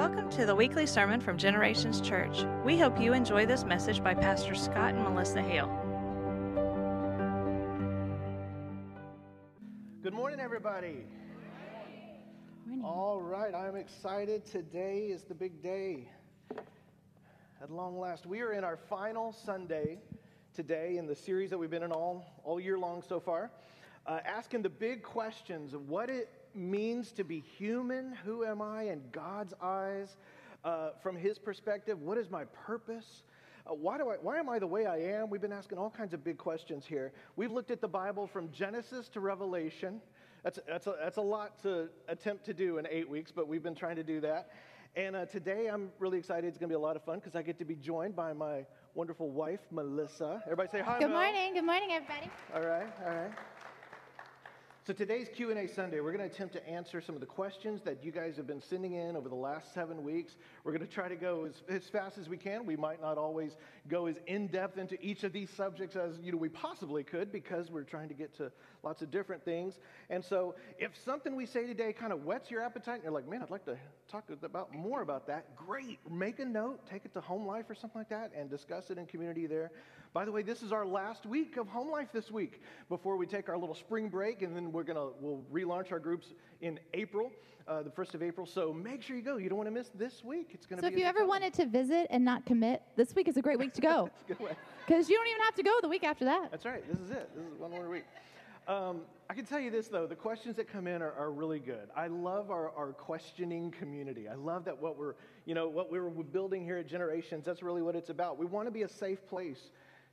Welcome to the weekly sermon from Generations Church. We hope you enjoy this message by Pastor Scott and Melissa Hale. Good morning, everybody. All right, I'm excited. Today is the big day. At long last, we are in our final Sunday today in the series that we've been in all, all year long so far, uh, asking the big questions of what it means to be human. Who am I in God's eyes? Uh, from His perspective, what is my purpose? Uh, why, do I, why am I the way I am? We've been asking all kinds of big questions here. We've looked at the Bible from Genesis to Revelation. That's, that's, a, that's a lot to attempt to do in eight weeks, but we've been trying to do that. And uh, today I'm really excited. It's going to be a lot of fun because I get to be joined by my wonderful wife, Melissa. Everybody say hi. Good Mel. morning. Good morning, everybody. All right, all right. So today's Q&A Sunday, we're going to attempt to answer some of the questions that you guys have been sending in over the last seven weeks. We're going to try to go as, as fast as we can. We might not always go as in-depth into each of these subjects as you know, we possibly could because we're trying to get to lots of different things. And so if something we say today kind of whets your appetite and you're like, man, I'd like to talk about more about that, great. Make a note, take it to home life or something like that and discuss it in community there. By the way, this is our last week of home life this week before we take our little spring break, and then we're gonna we'll relaunch our groups in April, uh, the first of April. So make sure you go. You don't want to miss this week. It's gonna So be. if you ever time. wanted to visit and not commit, this week is a great week to go. Good way. Because you don't even have to go the week after that. That's right. This is it. This is one more week. Um, I can tell you this, though, the questions that come in are, are really good. I love our, our questioning community. I love that what we're, you know, what we're building here at Generations, that's really what it's about. We want to be a safe place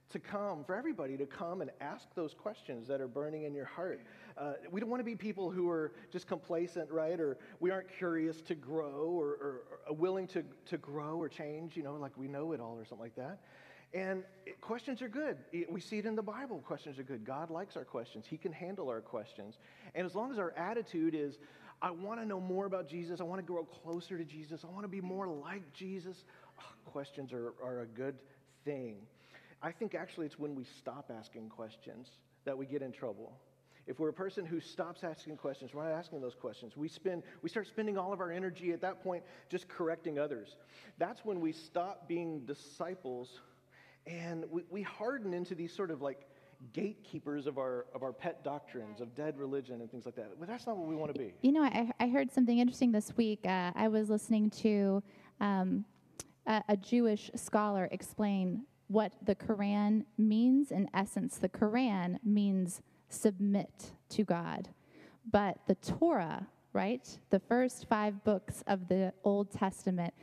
to come, for everybody to come and ask those questions that are burning in your heart. Uh, we don't want to be people who are just complacent, right? Or we aren't curious to grow or, or, or willing to, to grow or change, you know, like we know it all or something like that. And questions are good. We see it in the Bible. Questions are good. God likes our questions, He can handle our questions. And as long as our attitude is, I want to know more about Jesus, I want to grow closer to Jesus, I want to be more like Jesus, ah, questions are, are a good thing. I think actually it's when we stop asking questions that we get in trouble. If we're a person who stops asking questions, we're not asking those questions. We spend, we start spending all of our energy at that point just correcting others. That's when we stop being disciples and we, we harden into these sort of like gatekeepers of our, of our pet doctrines, of dead religion and things like that. But that's not what we want to be. You know, I, I heard something interesting this week. Uh, I was listening to um, a, a Jewish scholar explain what the Quran means. In essence, the Quran means submit to God. But the Torah, right, the first five books of the Old Testament,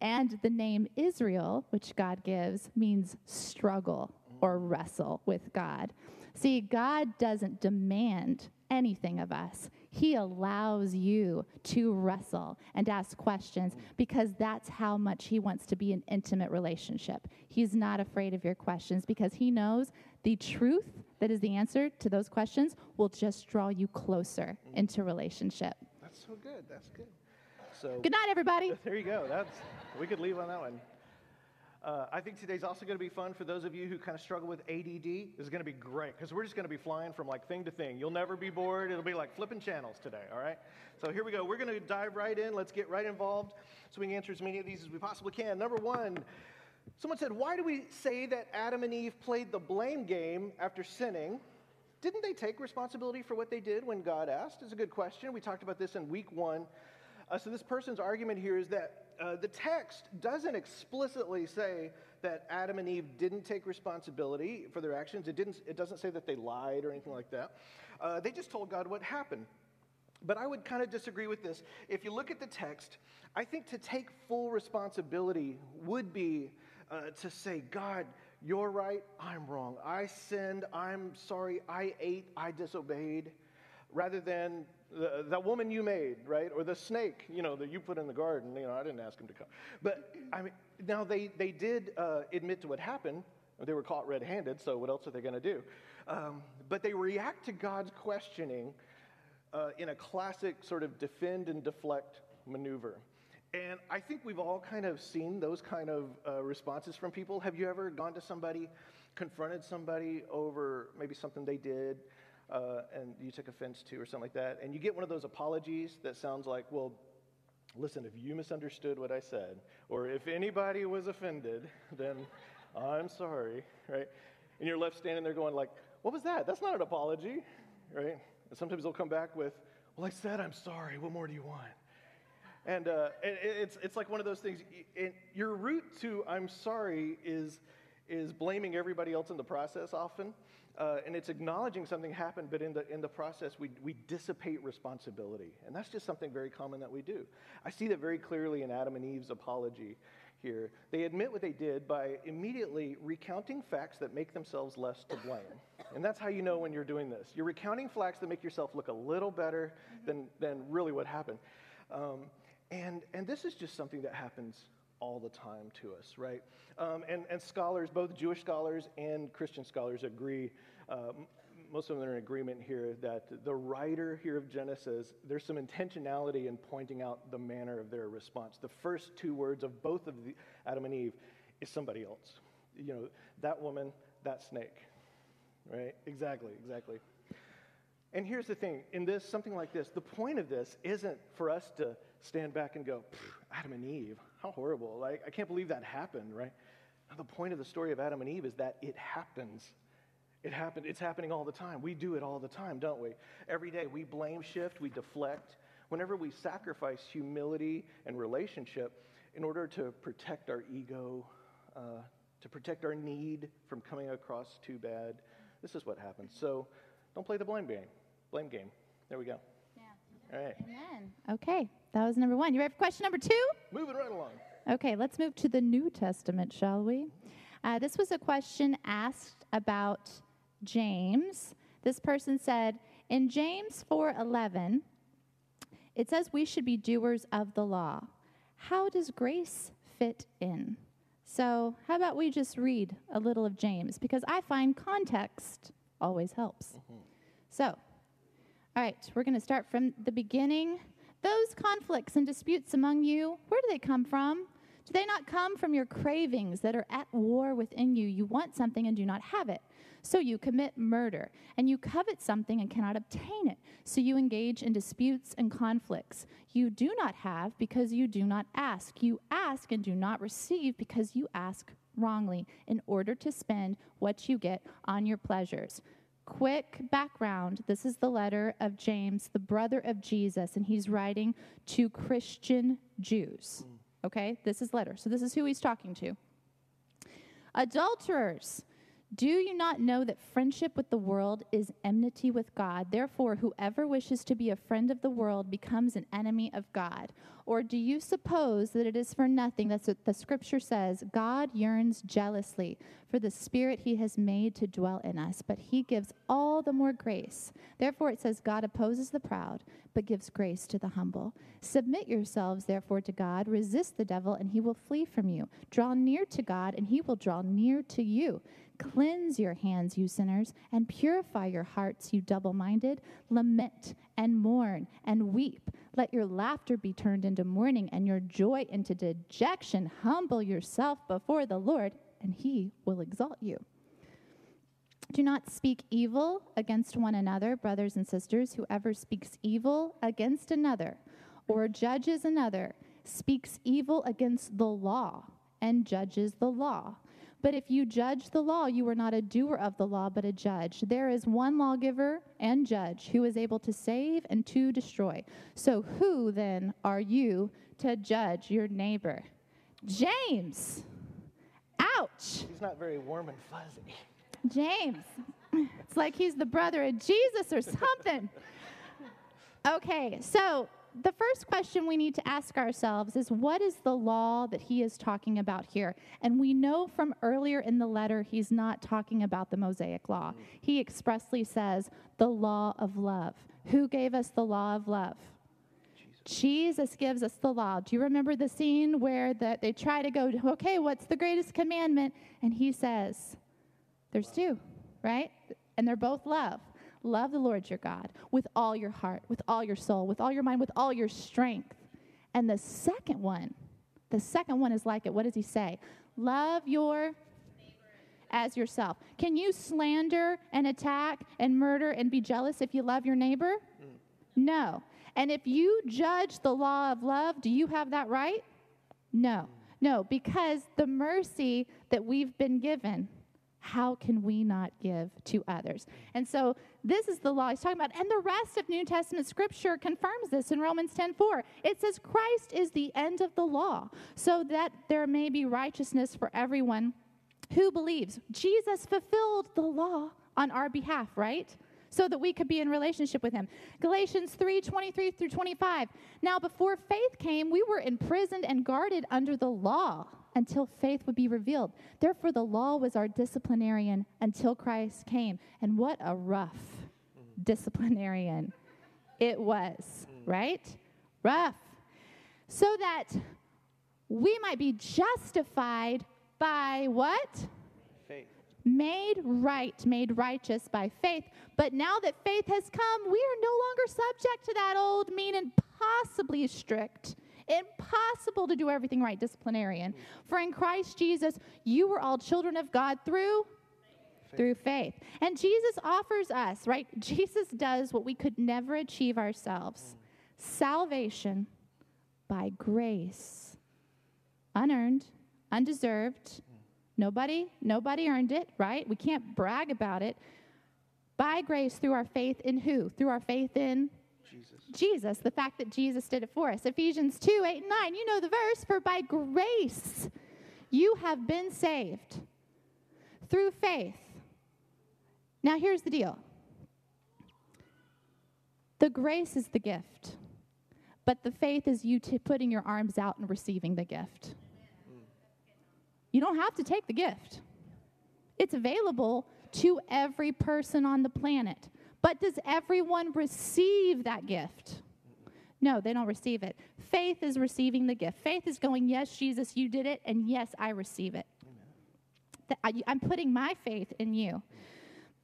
and the name Israel, which God gives, means struggle or wrestle with God. See, God doesn't demand anything of us. He allows you to wrestle and ask questions because that's how much He wants to be an intimate relationship. He's not afraid of your questions because He knows the truth that is the answer to those questions will just draw you closer mm-hmm. into relationship. That's so good. That's good. So Good night, everybody. There you go. That's we could leave on that one. Uh, I think today's also going to be fun for those of you who kind of struggle with ADD. This is going to be great because we're just going to be flying from like thing to thing. You'll never be bored. It'll be like flipping channels today. All right. So here we go. We're going to dive right in. Let's get right involved so we can answer as many of these as we possibly can. Number one. Someone said, Why do we say that Adam and Eve played the blame game after sinning? Didn't they take responsibility for what they did when God asked? It's a good question. We talked about this in week one. Uh, so, this person's argument here is that uh, the text doesn't explicitly say that Adam and Eve didn't take responsibility for their actions. It, didn't, it doesn't say that they lied or anything like that. Uh, they just told God what happened. But I would kind of disagree with this. If you look at the text, I think to take full responsibility would be uh, to say, God, you're right, I'm wrong. I sinned, I'm sorry, I ate, I disobeyed, rather than the, that woman you made, right? Or the snake, you know, that you put in the garden. You know, I didn't ask him to come. But I mean, now they, they did uh, admit to what happened. They were caught red handed, so what else are they going to do? Um, but they react to God's questioning uh, in a classic sort of defend and deflect maneuver. And I think we've all kind of seen those kind of uh, responses from people. Have you ever gone to somebody, confronted somebody over maybe something they did, uh, and you took offense to, or something like that, and you get one of those apologies that sounds like, well, listen, if you misunderstood what I said, or if anybody was offended, then I'm sorry, right? And you're left standing there going like, what was that? That's not an apology, right? And sometimes they'll come back with, well, I said I'm sorry. What more do you want? And uh, it, it's, it's like one of those things. It, your route to I'm sorry is, is blaming everybody else in the process often. Uh, and it's acknowledging something happened, but in the, in the process, we, we dissipate responsibility. And that's just something very common that we do. I see that very clearly in Adam and Eve's apology here. They admit what they did by immediately recounting facts that make themselves less to blame. And that's how you know when you're doing this. You're recounting facts that make yourself look a little better than, than really what happened. Um, and, and this is just something that happens all the time to us, right? Um, and, and scholars, both Jewish scholars and Christian scholars, agree. Uh, most of them are in agreement here that the writer here of Genesis, there's some intentionality in pointing out the manner of their response. The first two words of both of the, Adam and Eve is somebody else. You know, that woman, that snake, right? Exactly, exactly. And here's the thing in this, something like this, the point of this isn't for us to stand back and go, Adam and Eve, how horrible. Like, I can't believe that happened, right? Now, the point of the story of Adam and Eve is that it happens. It happened. It's happening all the time. We do it all the time, don't we? Every day we blame shift, we deflect. Whenever we sacrifice humility and relationship in order to protect our ego, uh, to protect our need from coming across too bad, this is what happens. So don't play the blame game. Blame game. There we go. Right. Amen. Okay, that was number one. You ready for question number two? Moving right along. Okay, let's move to the New Testament, shall we? Uh, this was a question asked about James. This person said, in James 4:11, it says we should be doers of the law. How does grace fit in? So, how about we just read a little of James because I find context always helps. Mm-hmm. So, all right, we're going to start from the beginning. Those conflicts and disputes among you, where do they come from? Do they not come from your cravings that are at war within you? You want something and do not have it. So you commit murder, and you covet something and cannot obtain it. So you engage in disputes and conflicts. You do not have because you do not ask. You ask and do not receive because you ask wrongly in order to spend what you get on your pleasures. Quick background this is the letter of James, the brother of Jesus, and he's writing to Christian Jews. Hmm. Okay, this is letter. So this is who he's talking to. Adulterers do you not know that friendship with the world is enmity with God? Therefore, whoever wishes to be a friend of the world becomes an enemy of God. Or do you suppose that it is for nothing that the scripture says, God yearns jealously for the spirit he has made to dwell in us, but he gives all the more grace. Therefore, it says, God opposes the proud, but gives grace to the humble. Submit yourselves, therefore, to God. Resist the devil, and he will flee from you. Draw near to God, and he will draw near to you. Cleanse your hands, you sinners, and purify your hearts, you double minded. Lament and mourn and weep. Let your laughter be turned into mourning and your joy into dejection. Humble yourself before the Lord, and he will exalt you. Do not speak evil against one another, brothers and sisters. Whoever speaks evil against another or judges another speaks evil against the law and judges the law. But if you judge the law, you are not a doer of the law, but a judge. There is one lawgiver and judge who is able to save and to destroy. So who then are you to judge your neighbor? James. Ouch. He's not very warm and fuzzy. James. It's like he's the brother of Jesus or something. Okay, so the first question we need to ask ourselves is what is the law that he is talking about here? And we know from earlier in the letter, he's not talking about the Mosaic law. He expressly says the law of love. Who gave us the law of love? Jesus. Jesus gives us the law. Do you remember the scene where the, they try to go, okay, what's the greatest commandment? And he says, there's two, right? And they're both love. Love the Lord your God with all your heart, with all your soul, with all your mind, with all your strength. And the second one, the second one is like it. What does he say? Love your neighbor as yourself. Can you slander and attack and murder and be jealous if you love your neighbor? No. And if you judge the law of love, do you have that right? No. No, because the mercy that we've been given, how can we not give to others? And so this is the law he's talking about. And the rest of New Testament scripture confirms this in Romans 10:4. It says Christ is the end of the law, so that there may be righteousness for everyone who believes. Jesus fulfilled the law on our behalf, right? so that we could be in relationship with him. Galatians 3 23 through 25. Now, before faith came, we were imprisoned and guarded under the law until faith would be revealed. Therefore, the law was our disciplinarian until Christ came. And what a rough mm-hmm. disciplinarian it was, mm. right? Rough. So that we might be justified by what? made right, made righteous by faith. But now that faith has come, we are no longer subject to that old, mean, and possibly strict, impossible to do everything right disciplinarian. For in Christ Jesus, you were all children of God through through faith. And Jesus offers us, right? Jesus does what we could never achieve ourselves. Salvation by grace. Unearned, undeserved, Nobody, nobody earned it, right? We can't brag about it. By grace through our faith in who? Through our faith in Jesus. Jesus, the fact that Jesus did it for us. Ephesians 2 8 and 9. You know the verse, for by grace you have been saved through faith. Now, here's the deal the grace is the gift, but the faith is you t- putting your arms out and receiving the gift. You don't have to take the gift, it's available to every person on the planet. But does everyone receive that gift? No, they don't receive it. Faith is receiving the gift. Faith is going, Yes, Jesus, you did it, and yes, I receive it. I'm putting my faith in you.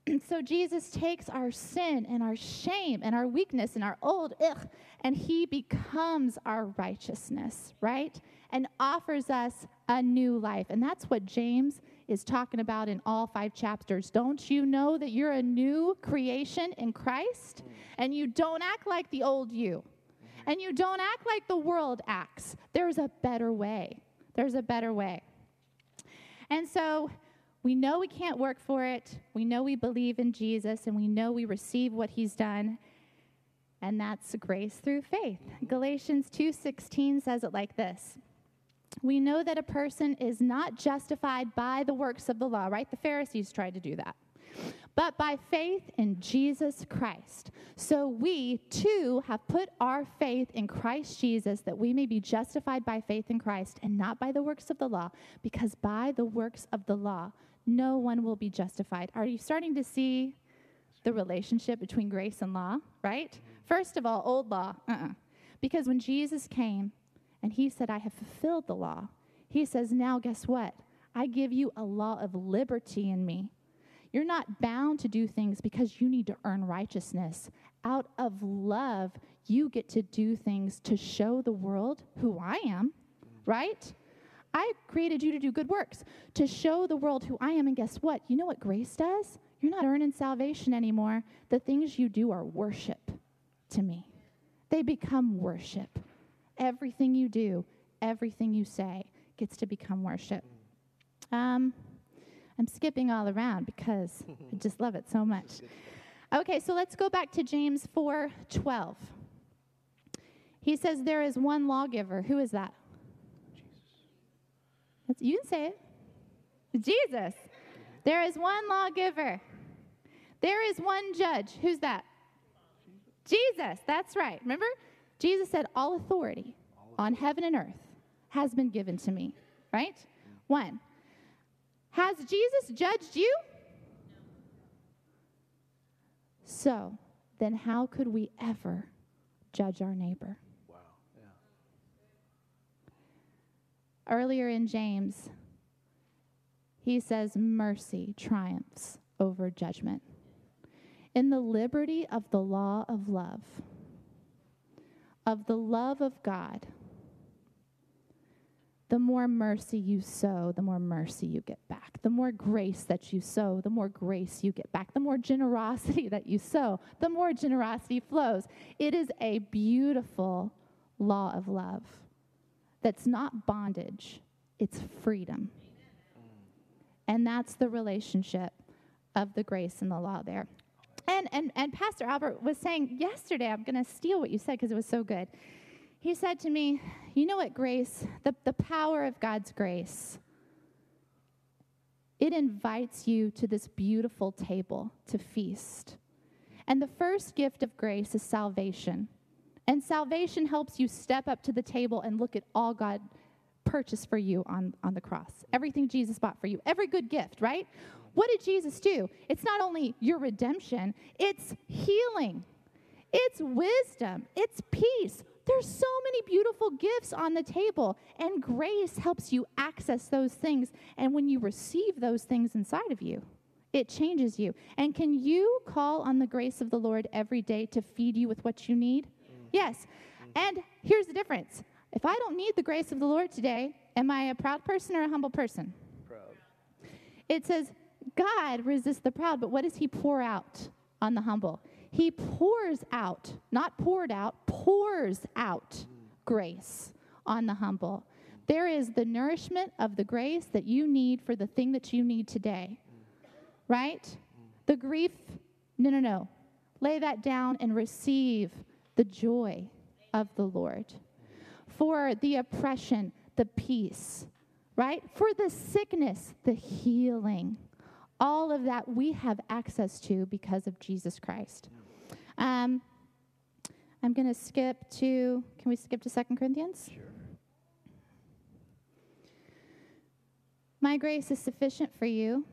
so Jesus takes our sin and our shame and our weakness and our old ugh, and he becomes our righteousness, right? And offers us a new life. And that's what James is talking about in all five chapters. Don't you know that you're a new creation in Christ? Mm. And you don't act like the old you. Mm-hmm. And you don't act like the world acts. There's a better way. There's a better way. And so we know we can't work for it. We know we believe in Jesus and we know we receive what he's done. And that's grace through faith. Mm-hmm. Galatians 2:16 says it like this. We know that a person is not justified by the works of the law, right? The Pharisees tried to do that. But by faith in Jesus Christ. So we too have put our faith in Christ Jesus that we may be justified by faith in Christ and not by the works of the law, because by the works of the law, no one will be justified. Are you starting to see the relationship between grace and law, right? First of all, old law, uh-uh. Because when Jesus came and he said, I have fulfilled the law, he says, now guess what? I give you a law of liberty in me. You're not bound to do things because you need to earn righteousness. Out of love, you get to do things to show the world who I am, right? I created you to do good works, to show the world who I am. And guess what? You know what grace does? You're not earning salvation anymore. The things you do are worship to me, they become worship. Everything you do, everything you say gets to become worship. Um, I'm skipping all around because I just love it so much. Okay, so let's go back to James 4 12. He says, There is one lawgiver. Who is that? That's, you can say it. Jesus. There is one lawgiver. There is one judge. Who's that? Jesus. That's right. Remember? Jesus said, All authority on heaven and earth has been given to me. Right? One. Has Jesus judged you? So, then how could we ever judge our neighbor? Wow. Earlier in James, he says, Mercy triumphs over judgment. In the liberty of the law of love, of the love of God, the more mercy you sow, the more mercy you get back. The more grace that you sow, the more grace you get back. The more generosity that you sow, the more generosity flows. It is a beautiful law of love that's not bondage, it's freedom. And that's the relationship of the grace and the law there. And, and, and Pastor Albert was saying yesterday, I'm going to steal what you said because it was so good. He said to me, You know what, grace? The, the power of God's grace. It invites you to this beautiful table to feast. And the first gift of grace is salvation. And salvation helps you step up to the table and look at all God purchased for you on, on the cross. Everything Jesus bought for you. Every good gift, right? What did Jesus do? It's not only your redemption, it's healing, it's wisdom, it's peace, there's so many beautiful gifts on the table, and grace helps you access those things. And when you receive those things inside of you, it changes you. And can you call on the grace of the Lord every day to feed you with what you need? Mm. Yes. And here's the difference if I don't need the grace of the Lord today, am I a proud person or a humble person? Proud. It says, God resists the proud, but what does he pour out on the humble? He pours out, not poured out, pours out grace on the humble. There is the nourishment of the grace that you need for the thing that you need today. Right? The grief, no, no, no. Lay that down and receive the joy of the Lord. For the oppression, the peace, right? For the sickness, the healing. All of that we have access to because of Jesus Christ. Um, I'm going to skip to, can we skip to Second Corinthians? Sure. My grace is sufficient for you.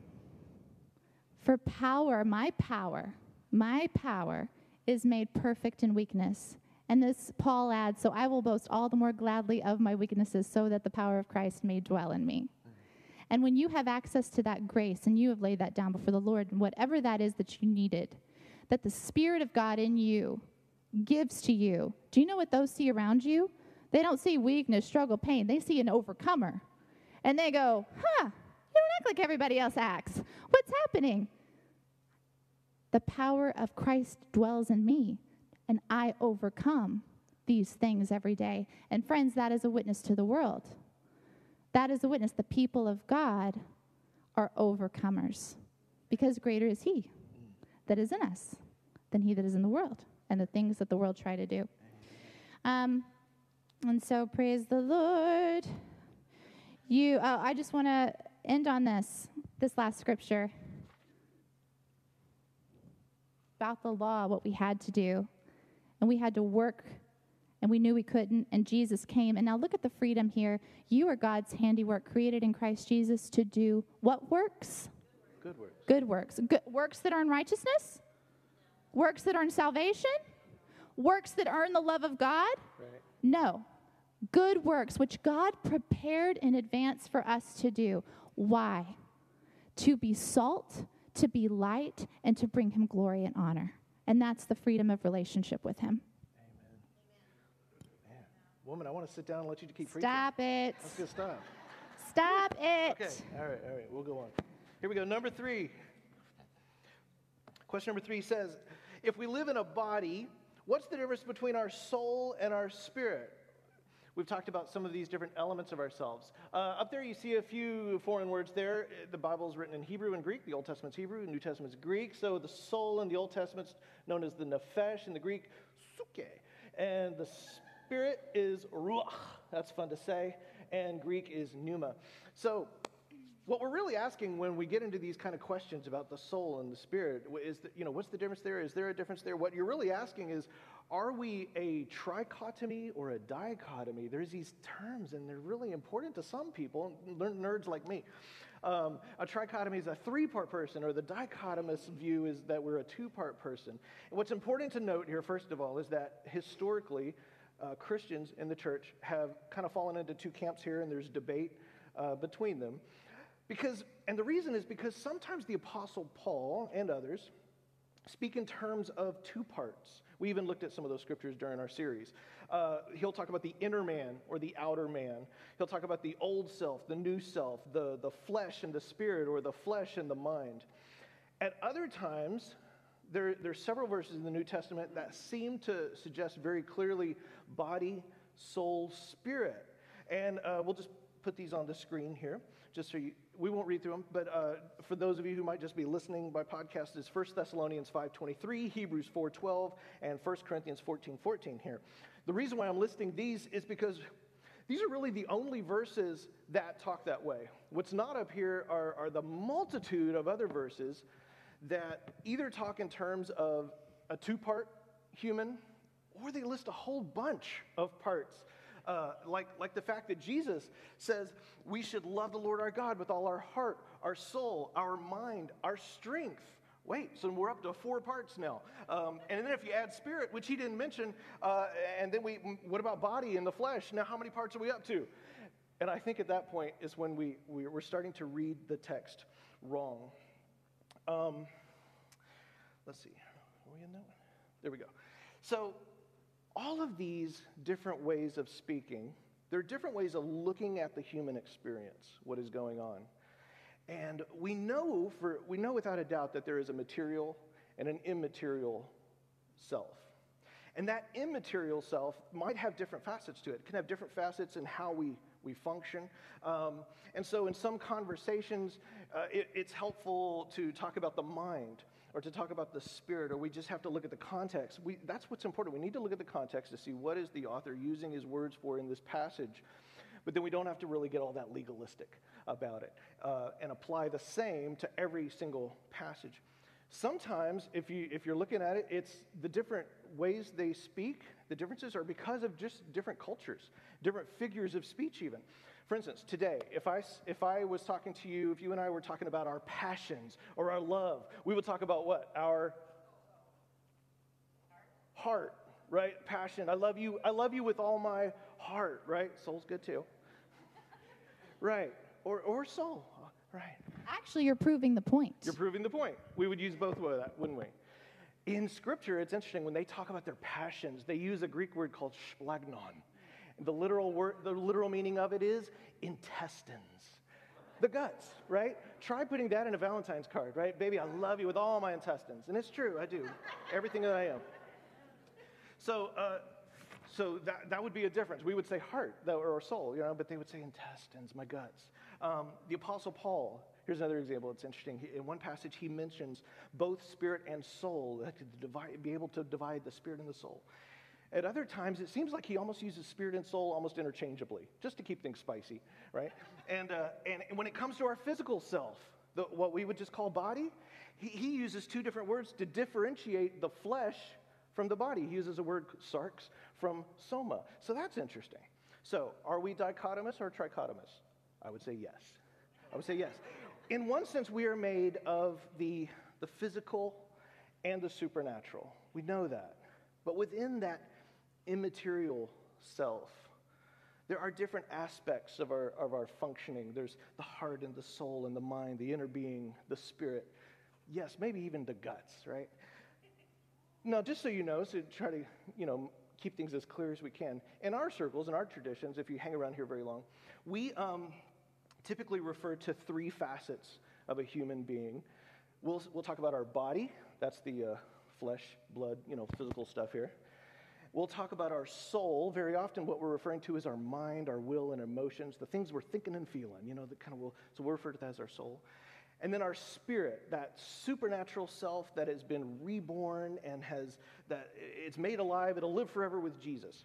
For power, my power, my power is made perfect in weakness. And this Paul adds, so I will boast all the more gladly of my weaknesses so that the power of Christ may dwell in me. And when you have access to that grace and you have laid that down before the Lord, and whatever that is that you needed, that the Spirit of God in you gives to you, do you know what those see around you? They don't see weakness, struggle, pain. They see an overcomer. And they go, huh, you don't act like everybody else acts. What's happening? The power of Christ dwells in me, and I overcome these things every day. And friends, that is a witness to the world. That is a witness. The people of God are overcomers because greater is He that is in us than he that is in the world and the things that the world try to do. Um, and so praise the Lord. You, uh, I just want to end on this, this last scripture about the law, what we had to do. And we had to work, and we knew we couldn't, and Jesus came. And now look at the freedom here. You are God's handiwork, created in Christ Jesus to do what works? Good works. Good works. Good works that earn righteousness? Works that earn salvation? Works that earn the love of God? Right. No. Good works, which God prepared in advance for us to do. Why? To be salt, to be light, and to bring Him glory and honor. And that's the freedom of relationship with Him. Amen. Man, woman, I want to sit down and let you keep Stop preaching. it. That's good stuff. Stop it. Okay, all right, all right, we'll go on. Here we go. Number three. Question number three says If we live in a body, what's the difference between our soul and our spirit? We've talked about some of these different elements of ourselves. Uh, up there, you see a few foreign words there. The Bible is written in Hebrew and Greek. The Old Testament's Hebrew, New Testament's Greek. So the soul in the Old Testament's known as the nefesh, in the Greek, suke. And the spirit is ruach. That's fun to say. And Greek is pneuma. So what we're really asking when we get into these kind of questions about the soul and the spirit is that, you know, what's the difference there? Is there a difference there? What you're really asking is, are we a trichotomy or a dichotomy? There's these terms, and they're really important to some people, nerds like me. Um, a trichotomy is a three part person, or the dichotomous view is that we're a two part person. And what's important to note here, first of all, is that historically, uh, Christians in the church have kind of fallen into two camps here, and there's debate uh, between them. Because, and the reason is because sometimes the Apostle Paul and others speak in terms of two parts. We even looked at some of those scriptures during our series. Uh, he'll talk about the inner man or the outer man. He'll talk about the old self, the new self, the, the flesh and the spirit, or the flesh and the mind. At other times, there, there are several verses in the New Testament that seem to suggest very clearly body, soul, spirit. And uh, we'll just put these on the screen here, just so you, we won't read through them, but uh, for those of you who might just be listening by podcast, is 1 Thessalonians 5.23, Hebrews 4.12, and 1 Corinthians 14.14 here. The reason why I'm listing these is because these are really the only verses that talk that way. What's not up here are, are the multitude of other verses that either talk in terms of a two part human or they list a whole bunch of parts. Uh, like, like the fact that Jesus says we should love the Lord our God with all our heart, our soul, our mind, our strength. Wait, so we're up to four parts now. Um, and then if you add spirit, which he didn't mention, uh, and then we, what about body and the flesh? Now, how many parts are we up to? And I think at that point is when we, we, are starting to read the text wrong. Um, let's see. Are we in that one? There we go. So, all of these different ways of speaking, there are different ways of looking at the human experience, what is going on. And we know, for, we know without a doubt that there is a material and an immaterial self. And that immaterial self might have different facets to it. It can have different facets in how we we function. Um, and so, in some conversations, uh, it, it's helpful to talk about the mind or to talk about the spirit, or we just have to look at the context. We, that's what's important. We need to look at the context to see what is the author using his words for in this passage. But then we don't have to really get all that legalistic about it uh, and apply the same to every single passage. Sometimes, if, you, if you're looking at it, it's the different ways they speak, the differences are because of just different cultures, different figures of speech, even. For instance, today, if I, if I was talking to you, if you and I were talking about our passions or our love, we would talk about what? Our heart, right? Passion. I love you. I love you with all my heart, right? Soul's good too. right. Or, or soul, right? Actually, you're proving the point. You're proving the point. We would use both of that, wouldn't we? In Scripture, it's interesting when they talk about their passions, they use a Greek word called splagnon. The literal, word, the literal meaning of it is intestines. The guts, right? Try putting that in a Valentine's card, right? Baby, I love you with all my intestines. And it's true, I do. Everything that I am. So, uh, so that, that would be a difference. We would say heart or soul, you know, but they would say intestines, my guts. Um, the Apostle Paul, here's another example. It's interesting. In one passage, he mentions both spirit and soul, that could divide, be able to divide the spirit and the soul. At other times, it seems like he almost uses spirit and soul almost interchangeably, just to keep things spicy, right? And, uh, and when it comes to our physical self, the, what we would just call body, he, he uses two different words to differentiate the flesh from the body. He uses a word, sarx, from soma. So that's interesting. So, are we dichotomous or trichotomous? I would say yes. I would say yes. In one sense, we are made of the, the physical and the supernatural. We know that. But within that immaterial self. There are different aspects of our, of our functioning. There's the heart and the soul and the mind, the inner being, the spirit. Yes, maybe even the guts, right? Now, just so you know, so try to, you know, keep things as clear as we can. In our circles, in our traditions, if you hang around here very long, we um, typically refer to three facets of a human being. We'll, we'll talk about our body, that's the uh, flesh, blood, you know, physical stuff here. We'll talk about our soul. Very often, what we're referring to is our mind, our will, and emotions, the things we're thinking and feeling, you know, the kind of will. So we'll refer to that as our soul. And then our spirit, that supernatural self that has been reborn and has, that it's made alive, it'll live forever with Jesus.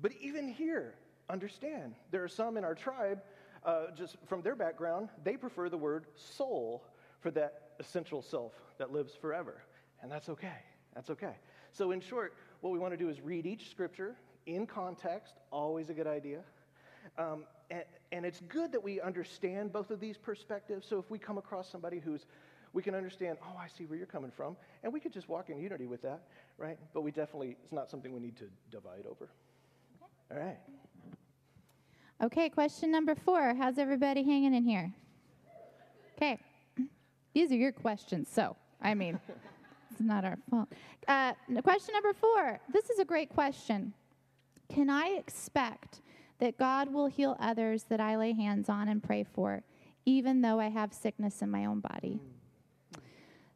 But even here, understand, there are some in our tribe, uh, just from their background, they prefer the word soul for that essential self that lives forever. And that's okay. That's okay. So, in short, what we want to do is read each scripture in context, always a good idea. Um, and, and it's good that we understand both of these perspectives. So if we come across somebody who's, we can understand, oh, I see where you're coming from, and we could just walk in unity with that, right? But we definitely, it's not something we need to divide over. All right. Okay, question number four. How's everybody hanging in here? Okay. These are your questions, so, I mean. It's not our fault. Uh, question number four. This is a great question. Can I expect that God will heal others that I lay hands on and pray for, even though I have sickness in my own body?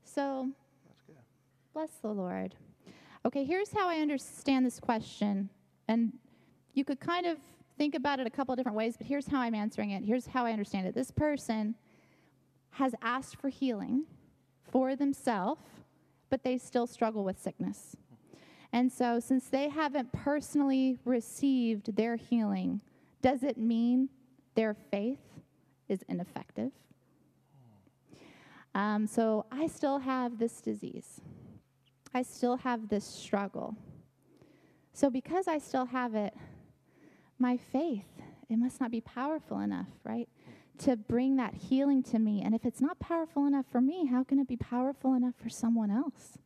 So, bless the Lord. Okay, here's how I understand this question. And you could kind of think about it a couple different ways, but here's how I'm answering it. Here's how I understand it. This person has asked for healing for themselves, but they still struggle with sickness. And so, since they haven't personally received their healing, does it mean their faith is ineffective? Um, so, I still have this disease. I still have this struggle. So, because I still have it, my faith, it must not be powerful enough, right? To bring that healing to me. And if it's not powerful enough for me, how can it be powerful enough for someone else?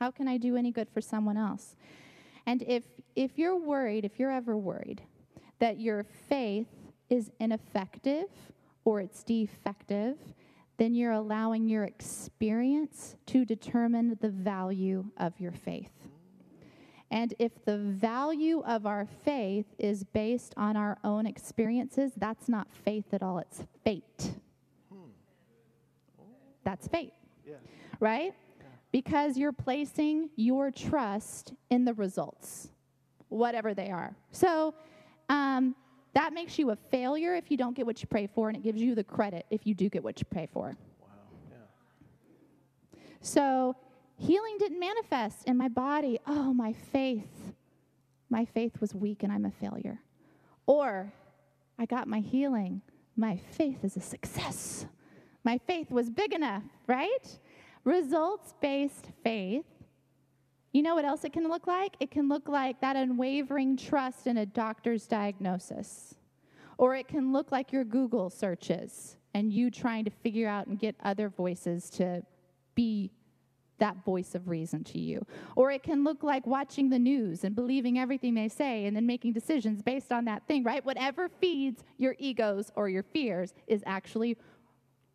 How can I do any good for someone else? And if, if you're worried, if you're ever worried that your faith is ineffective or it's defective, then you're allowing your experience to determine the value of your faith. And if the value of our faith is based on our own experiences, that's not faith at all, it's fate. That's fate. Yeah. Right? Because you're placing your trust in the results, whatever they are. So um, that makes you a failure if you don't get what you pray for, and it gives you the credit if you do get what you pray for. Wow. Yeah. So healing didn't manifest in my body. Oh, my faith. My faith was weak and I'm a failure. Or I got my healing. My faith is a success. My faith was big enough, right? Results based faith. You know what else it can look like? It can look like that unwavering trust in a doctor's diagnosis. Or it can look like your Google searches and you trying to figure out and get other voices to be that voice of reason to you. Or it can look like watching the news and believing everything they say and then making decisions based on that thing, right? Whatever feeds your egos or your fears is actually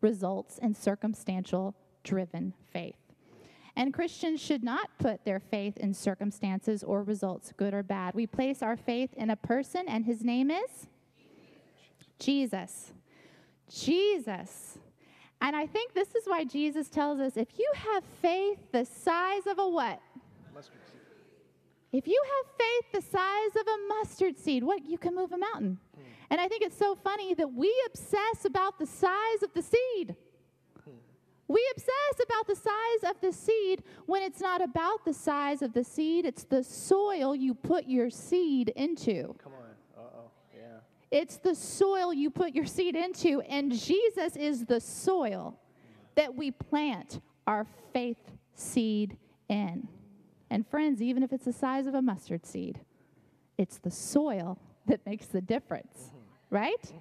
results in circumstantial driven faith. And Christians should not put their faith in circumstances or results, good or bad. We place our faith in a person, and his name is Jesus. Jesus. And I think this is why Jesus tells us if you have faith the size of a what? Mustard seed. If you have faith the size of a mustard seed, what you can move a mountain. Hmm. And I think it's so funny that we obsess about the size of the seed. Hmm. We obsess about the size of the seed when it's not about the size of the seed, it's the soil you put your seed into. Come on. It's the soil you put your seed into, and Jesus is the soil that we plant our faith seed in. And friends, even if it's the size of a mustard seed, it's the soil that makes the difference, right?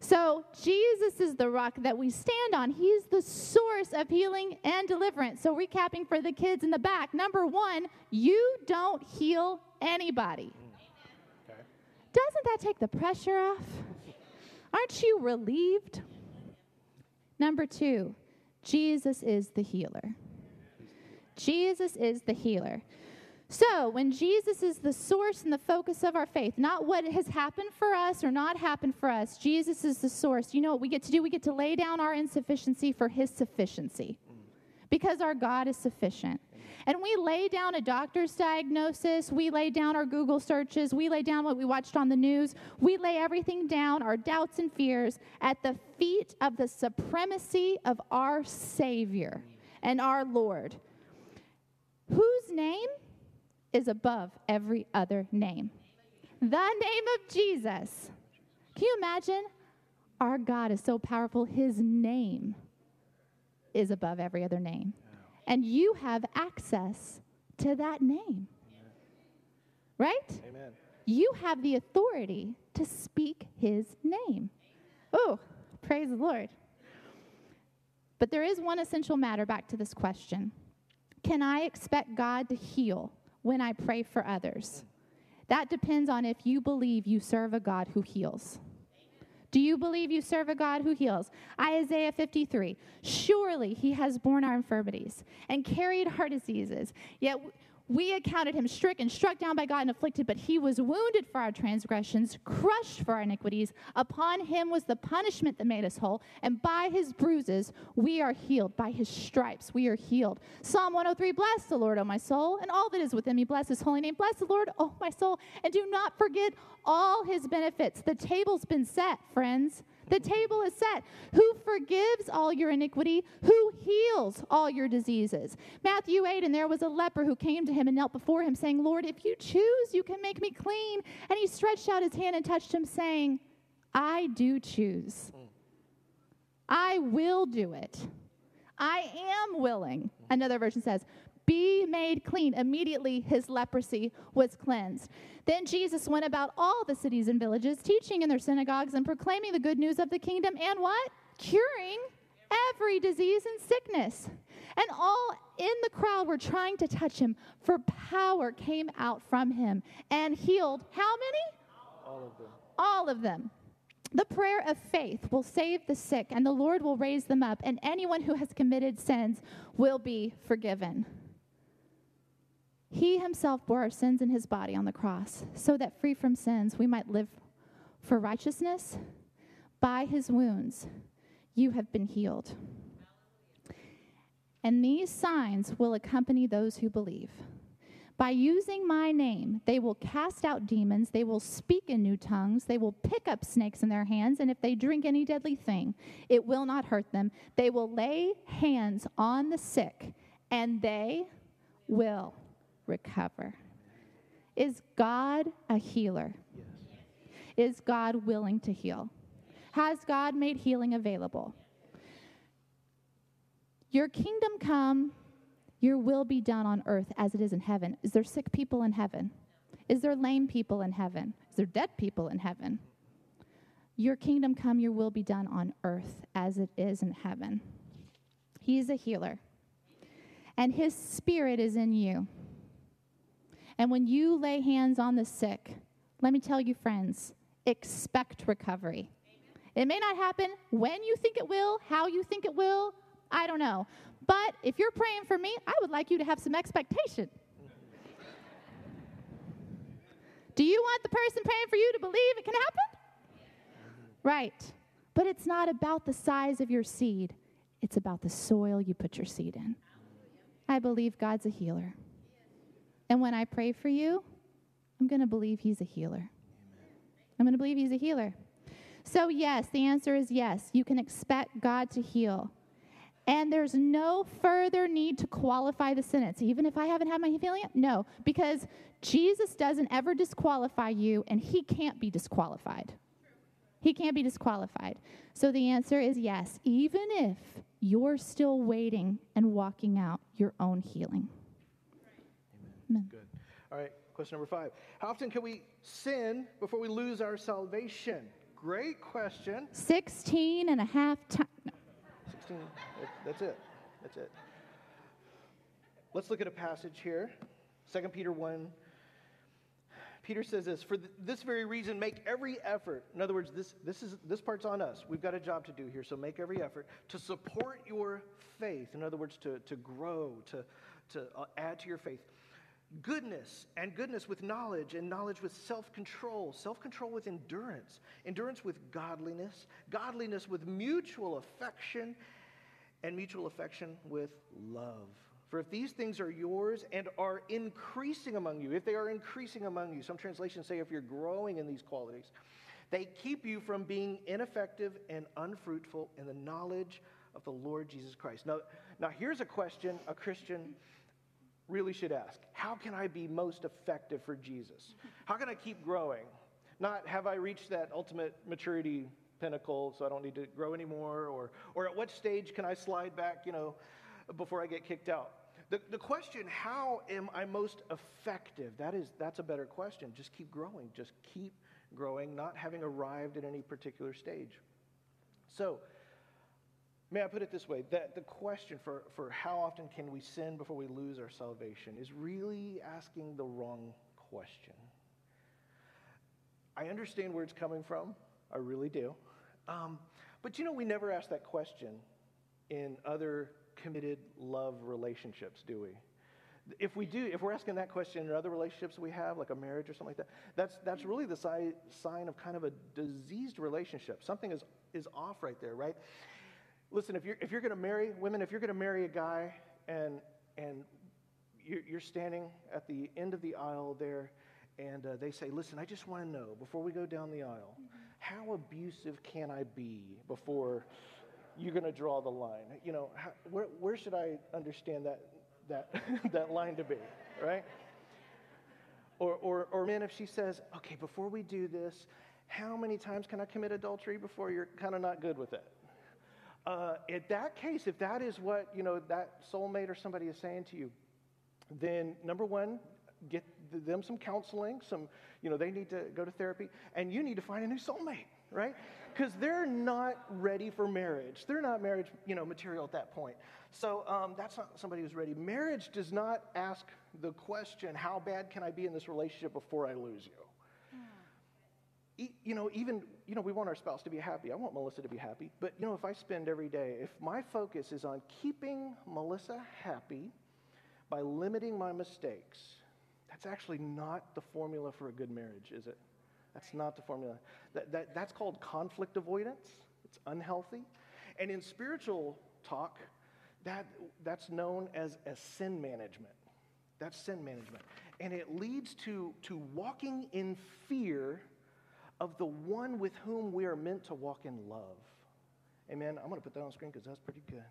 So, Jesus is the rock that we stand on. He's the source of healing and deliverance. So, recapping for the kids in the back number one, you don't heal anybody. Doesn't that take the pressure off? Aren't you relieved? Number two, Jesus is the healer. Jesus is the healer. So, when Jesus is the source and the focus of our faith, not what has happened for us or not happened for us, Jesus is the source. You know what we get to do? We get to lay down our insufficiency for his sufficiency because our God is sufficient. And we lay down a doctor's diagnosis, we lay down our Google searches, we lay down what we watched on the news, we lay everything down, our doubts and fears, at the feet of the supremacy of our Savior and our Lord, whose name is above every other name. The name of Jesus. Can you imagine? Our God is so powerful, His name is above every other name. And you have access to that name. Right? Amen. You have the authority to speak His name. Oh, praise the Lord. But there is one essential matter back to this question Can I expect God to heal when I pray for others? That depends on if you believe you serve a God who heals. Do you believe you serve a God who heals? Isaiah 53. Surely he has borne our infirmities and carried our diseases. Yet we accounted him stricken, struck down by God, and afflicted, but he was wounded for our transgressions, crushed for our iniquities. Upon him was the punishment that made us whole, and by his bruises we are healed. By his stripes we are healed. Psalm 103 Bless the Lord, O my soul, and all that is within me. Bless his holy name. Bless the Lord, O my soul, and do not forget all his benefits. The table's been set, friends. The table is set. Who forgives all your iniquity? Who heals all your diseases? Matthew 8, and there was a leper who came to him and knelt before him, saying, Lord, if you choose, you can make me clean. And he stretched out his hand and touched him, saying, I do choose. I will do it. I am willing. Another version says, be made clean. Immediately his leprosy was cleansed. Then Jesus went about all the cities and villages, teaching in their synagogues and proclaiming the good news of the kingdom and what? Curing every disease and sickness. And all in the crowd were trying to touch him, for power came out from him and healed how many? All of them. All of them. The prayer of faith will save the sick, and the Lord will raise them up, and anyone who has committed sins will be forgiven. He himself bore our sins in his body on the cross, so that free from sins we might live for righteousness. By his wounds you have been healed. And these signs will accompany those who believe. By using my name, they will cast out demons, they will speak in new tongues, they will pick up snakes in their hands, and if they drink any deadly thing, it will not hurt them. They will lay hands on the sick, and they will recover. Is God a healer? Is God willing to heal? Has God made healing available? Your kingdom come, your will be done on earth as it is in heaven. Is there sick people in heaven? Is there lame people in heaven? Is there dead people in heaven? Your kingdom come, your will be done on earth as it is in heaven. He's a healer, and his spirit is in you. And when you lay hands on the sick, let me tell you, friends, expect recovery. It may not happen when you think it will, how you think it will, I don't know. But if you're praying for me, I would like you to have some expectation. Do you want the person praying for you to believe it can happen? Right. But it's not about the size of your seed, it's about the soil you put your seed in. I believe God's a healer. And when I pray for you, I'm going to believe He's a healer. I'm going to believe He's a healer. So, yes, the answer is yes. You can expect God to heal. And there's no further need to qualify the sentence, even if I haven't had my healing yet. No, because Jesus doesn't ever disqualify you, and He can't be disqualified. He can't be disqualified. So the answer is yes, even if you're still waiting and walking out your own healing. Amen. Good. All right, question number five. How often can we sin before we lose our salvation? Great question. 16 and a half times. No. 16. That's it. That's it. Let's look at a passage here 2 Peter 1. Peter says this For th- this very reason, make every effort. In other words, this, this, is, this part's on us. We've got a job to do here, so make every effort to support your faith. In other words, to, to grow, to, to uh, add to your faith goodness and goodness with knowledge and knowledge with self-control self-control with endurance endurance with godliness godliness with mutual affection and mutual affection with love. For if these things are yours and are increasing among you if they are increasing among you some translations say if you're growing in these qualities they keep you from being ineffective and unfruitful in the knowledge of the lord jesus christ. Now now here's a question a christian really should ask how can I be most effective for Jesus? How can I keep growing? Not have I reached that ultimate maturity pinnacle so I don't need to grow anymore? Or, or at what stage can I slide back, you know, before I get kicked out? The, the question, how am I most effective? That is, that's a better question. Just keep growing. Just keep growing, not having arrived at any particular stage. So, May I put it this way that the question for, for how often can we sin before we lose our salvation is really asking the wrong question. I understand where it's coming from, I really do. Um, but you know, we never ask that question in other committed love relationships, do we? If we do, if we're asking that question in other relationships we have, like a marriage or something like that, that's, that's really the si- sign of kind of a diseased relationship. Something is, is off right there, right? Listen, if you're, if you're going to marry, women, if you're going to marry a guy and, and you're, standing at the end of the aisle there and uh, they say, Listen, I just want to know before we go down the aisle, how abusive can I be before you're going to draw the line? You know, how, where, where should I understand that, that, that line to be, right? Or, or, or men, if she says, Okay, before we do this, how many times can I commit adultery before you're kind of not good with it? Uh, in that case, if that is what you know that soulmate or somebody is saying to you, then number one, get them some counseling. Some, you know, they need to go to therapy, and you need to find a new soulmate, right? Because they're not ready for marriage. They're not marriage, you know, material at that point. So um, that's not somebody who's ready. Marriage does not ask the question, "How bad can I be in this relationship before I lose you?" You know, even, you know, we want our spouse to be happy. I want Melissa to be happy. But, you know, if I spend every day, if my focus is on keeping Melissa happy by limiting my mistakes, that's actually not the formula for a good marriage, is it? That's not the formula. That, that, that's called conflict avoidance. It's unhealthy. And in spiritual talk, that, that's known as, as sin management. That's sin management. And it leads to, to walking in fear of the one with whom we are meant to walk in love. Amen. I'm going to put that on screen because that's pretty good.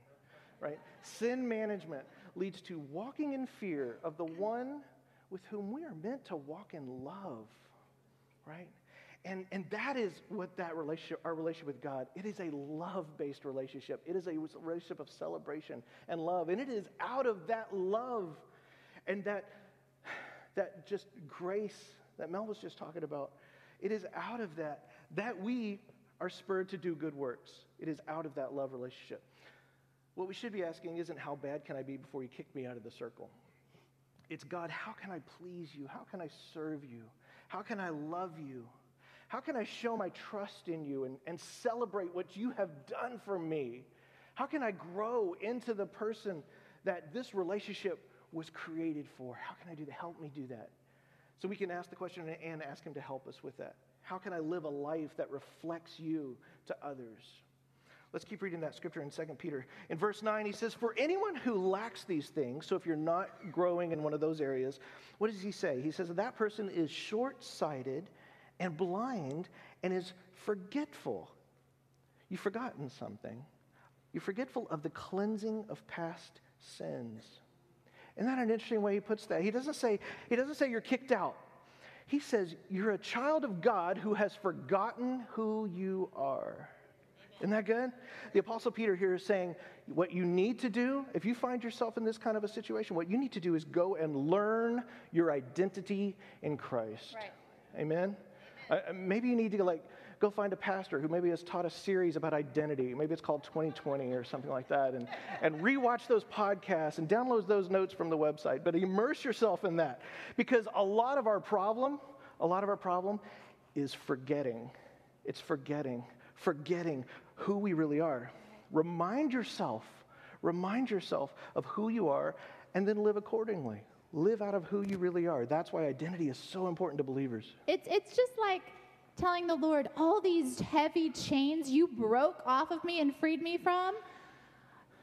Right? Sin management leads to walking in fear of the one with whom we are meant to walk in love. Right? And, and that is what that relationship, our relationship with God, it is a love based relationship. It is a relationship of celebration and love. And it is out of that love and that, that just grace that Mel was just talking about it is out of that that we are spurred to do good works. It is out of that love relationship. What we should be asking isn't how bad can I be before you kick me out of the circle? It's God, how can I please you? How can I serve you? How can I love you? How can I show my trust in you and, and celebrate what you have done for me? How can I grow into the person that this relationship was created for? How can I do that? Help me do that. So we can ask the question and ask Him to help us with that. How can I live a life that reflects you to others? Let's keep reading that scripture in 2 Peter. In verse 9, he says, For anyone who lacks these things, so if you're not growing in one of those areas, what does he say? He says that person is short sighted and blind and is forgetful. You've forgotten something. You're forgetful of the cleansing of past sins. Isn't that an interesting way he puts that? He doesn't say, he doesn't say you're kicked out. He says you're a child of God who has forgotten who you are. Isn't that good? The Apostle Peter here is saying what you need to do, if you find yourself in this kind of a situation, what you need to do is go and learn your identity in Christ. Right. Amen? Amen. Uh, maybe you need to like go find a pastor who maybe has taught a series about identity. Maybe it's called 2020 or something like that. And, and rewatch those podcasts and download those notes from the website. But immerse yourself in that. Because a lot of our problem, a lot of our problem is forgetting. It's forgetting, forgetting who we really are. Remind yourself, remind yourself of who you are, and then live accordingly. Live out of who you really are. That's why identity is so important to believers. It's, it's just like telling the Lord, all these heavy chains you broke off of me and freed me from,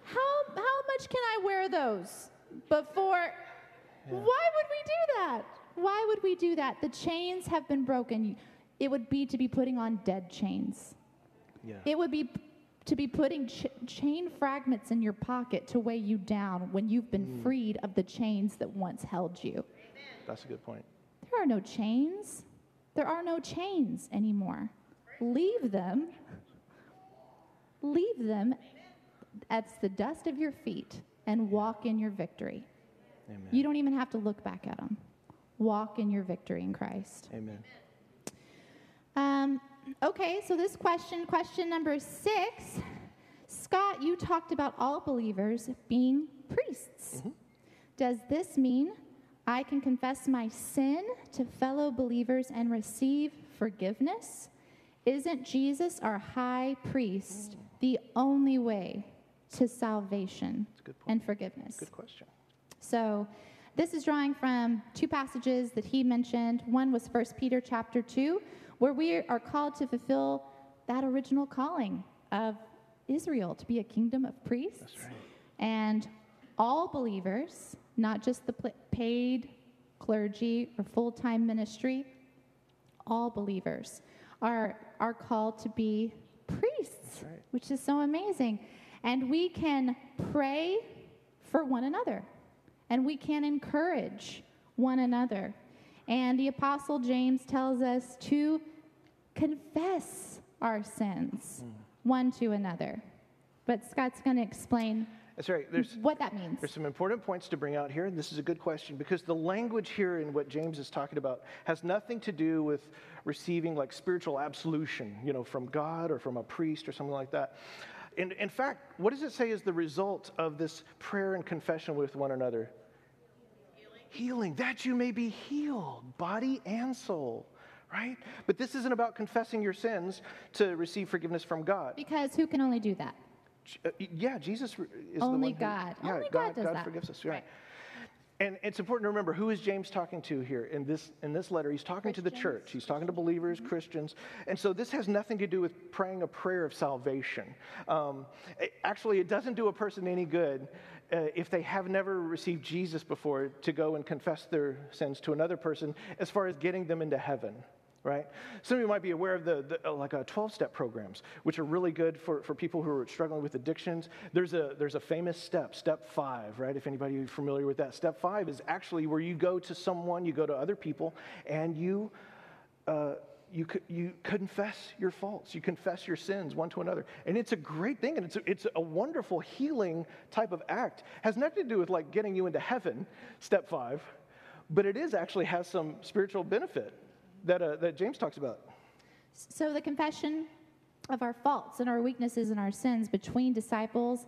how, how much can I wear those before? Yeah. Why would we do that? Why would we do that? The chains have been broken. It would be to be putting on dead chains. Yeah. It would be to be putting ch- chain fragments in your pocket to weigh you down when you've been mm. freed of the chains that once held you. Amen. That's a good point. There are no chains. There are no chains anymore. Leave them. Leave them at the dust of your feet and walk in your victory. Amen. You don't even have to look back at them. Walk in your victory in Christ. Amen. Um, okay, so this question, question number six. Scott, you talked about all believers being priests. Mm-hmm. Does this mean I can confess my sin to fellow believers and receive forgiveness. Isn't Jesus, our high priest, the only way to salvation That's a good point. and forgiveness? Good question. So this is drawing from two passages that he mentioned. One was 1 Peter chapter 2, where we are called to fulfill that original calling of Israel to be a kingdom of priests. That's right. And all believers, not just the paid clergy or full time ministry, all believers are, are called to be priests, right. which is so amazing. And we can pray for one another, and we can encourage one another. And the Apostle James tells us to confess our sins hmm. one to another. But Scott's going to explain That's right. There's, what that means. There's some important points to bring out here, and this is a good question because the language here in what James is talking about has nothing to do with receiving like spiritual absolution, you know, from God or from a priest or something like that. In, in fact, what does it say is the result of this prayer and confession with one another? Healing. Healing, that you may be healed, body and soul, right? But this isn't about confessing your sins to receive forgiveness from God. Because who can only do that? Uh, yeah, Jesus is the Only one who- God. Yeah, Only God does that. forgives us. Right. Right. And it's important to remember who is James talking to here in this in this letter. He's talking to the church. He's talking to believers, Mm-hmm. Christians, and so this has nothing to do with praying a prayer of salvation. Um, it- actually, it doesn't do a person any good uh, if they have never received Jesus before to go and confess their sins to another person, as far as getting them into heaven right? Some of you might be aware of the, the uh, like uh, 12-step programs, which are really good for, for people who are struggling with addictions. There's a, there's a famous step, step five, right? If anybody is familiar with that. Step five is actually where you go to someone, you go to other people, and you, uh, you, you confess your faults. You confess your sins one to another. And it's a great thing, and it's a, it's a wonderful healing type of act. Has nothing to do with like getting you into heaven, step five, but it is actually has some spiritual benefit that, uh, that James talks about. So the confession of our faults and our weaknesses and our sins between disciples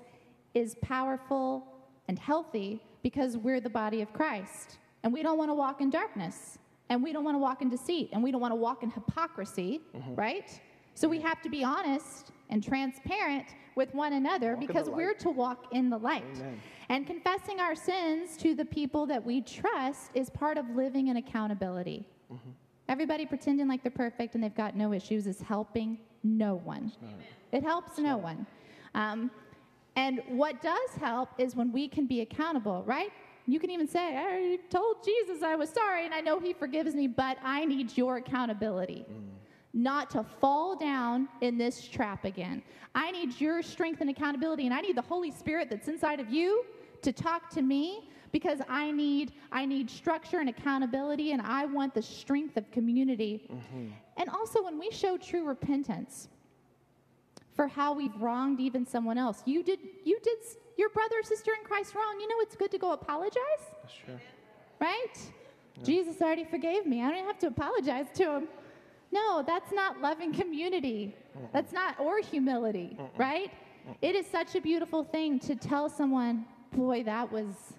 is powerful and healthy because we're the body of Christ. And we don't want to walk in darkness. And we don't want to walk in deceit. And we don't want to walk in hypocrisy, Mm-hmm. right? So we have to be honest and transparent with one another Walk because we're to walk in the light. Amen. And confessing our sins to the people that we trust is part of living in accountability. Mm-hmm. Everybody pretending like they're perfect and they've got no issues is helping no one. It helps no one. Um, and what does help is when we can be accountable, right? You can even say, I already told Jesus I was sorry and I know he forgives me, but I need your accountability. Not to fall down in this trap again. I need your strength and accountability, and I need the Holy Spirit that's inside of you to talk to me because I need I need structure and accountability, and I want the strength of community. And also, when we show true repentance, for how we've wronged even someone else. You did you did your brother or sister in Christ wrong. You know it's good to go apologize, true. right? Jesus already forgave me. I don't have to apologize to him. No, that's not loving community. That's not or humility, right? It is such a beautiful thing to tell someone, "Boy, that was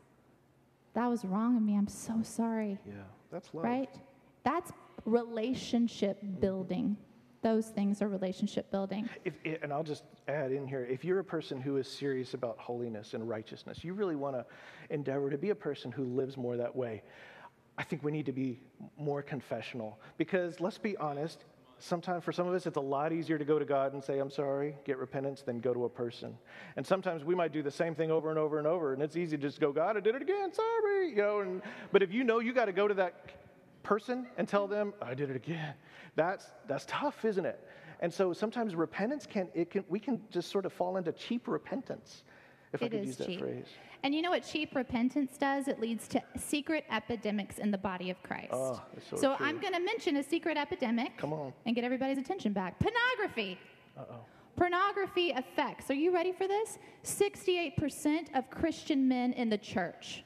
that was wrong of me. I'm so sorry." Yeah, that's love. right? That's relationship mm-hmm. building. Those things are relationship building. If, and I'll just add in here if you're a person who is serious about holiness and righteousness, you really want to endeavor to be a person who lives more that way. I think we need to be more confessional because let's be honest, sometimes for some of us it's a lot easier to go to God and say, I'm sorry, get repentance, than go to a person. And sometimes we might do the same thing over and over and over, and it's easy to just go, God, I did it again, sorry. You know, and, but if you know you got to go to that person and tell them, I did it again, that's, that's tough, isn't it? And so sometimes repentance can, it can, we can just sort of fall into cheap repentance, if I could use that cheap. phrase. And you know what cheap repentance does? It leads to secret epidemics in the body of Christ. Oh, so true. I'm going to mention a secret epidemic. Come on. And get everybody's attention back. Pornography. Uh-oh. Pornography affects, are you ready for this? 68% of Christian men in the church.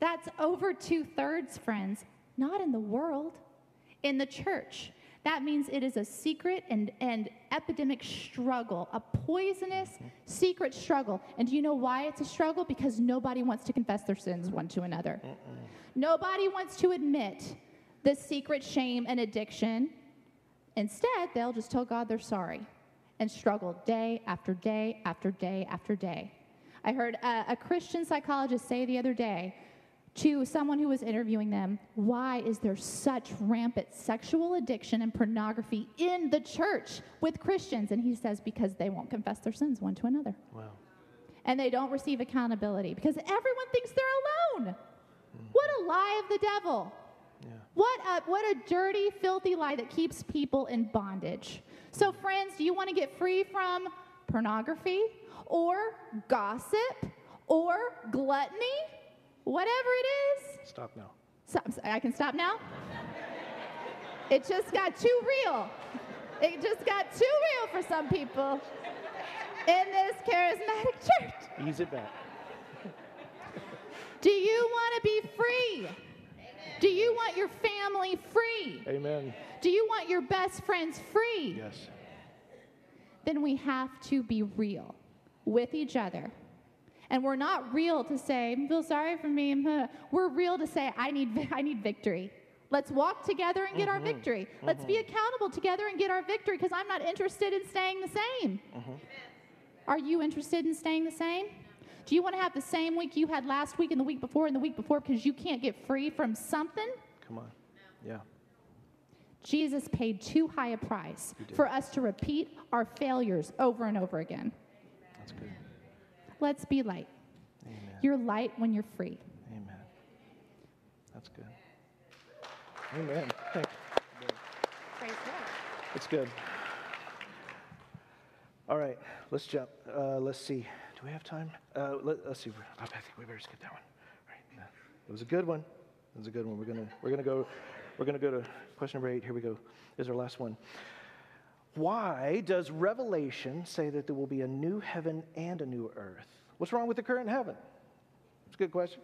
That's over two thirds, friends, not in the world, in the church. That means it is a secret and, and epidemic struggle, a poisonous mm-hmm. secret struggle. And do you know why it's a struggle? Because nobody wants to confess their sins one to another. Nobody wants to admit the secret shame and addiction Instead, they'll just tell God they're sorry and struggle day after day after day after day. I heard a, a Christian psychologist say the other day to someone who was interviewing them, Why is there such rampant sexual addiction and pornography in the church with Christians? And he says, Because they won't confess their sins one to another. Wow. And they don't receive accountability because everyone thinks they're alone. What a lie of the devil. Yeah. What a, what a dirty, filthy lie that keeps people in bondage. So, friends, do you want to get free from pornography or gossip or gluttony? Whatever it is. Stop now. Stop, I can stop now? it just got too real. It just got too real for some people in this charismatic church. Ease it back. Do you want to be free? Do you want your family free? Amen. Do you want your best friends free? Yes. Then we have to be real with each other. And we're not real to say, feel sorry for me. We're real to say, I need, I need victory. Let's walk together and get Mm-hmm. our victory. Let's be accountable together and get our victory because I'm not interested in staying the same. Mm-hmm. Are you interested in staying the same? Do you want to have the same week you had last week and the week before and the week before because you can't get free from something? Come on. Yeah. Jesus paid too high a price for us to repeat our failures over and over again. That's good. Let's be light. Amen. You're light when you're free. Amen. That's good. Amen. Thank you. Praise God. It's good. All right, let's jump. Uh, let's see. Do we have time? Uh, let, us see. I think we better skip that one. All right. yeah. It was a good one. It was a good one. We're gonna we're gonna go we're gonna go to question number eight. Here we go. This is our last one. Why does Revelation say that there will be a new heaven and a new earth? What's wrong with the current heaven? It's a good question.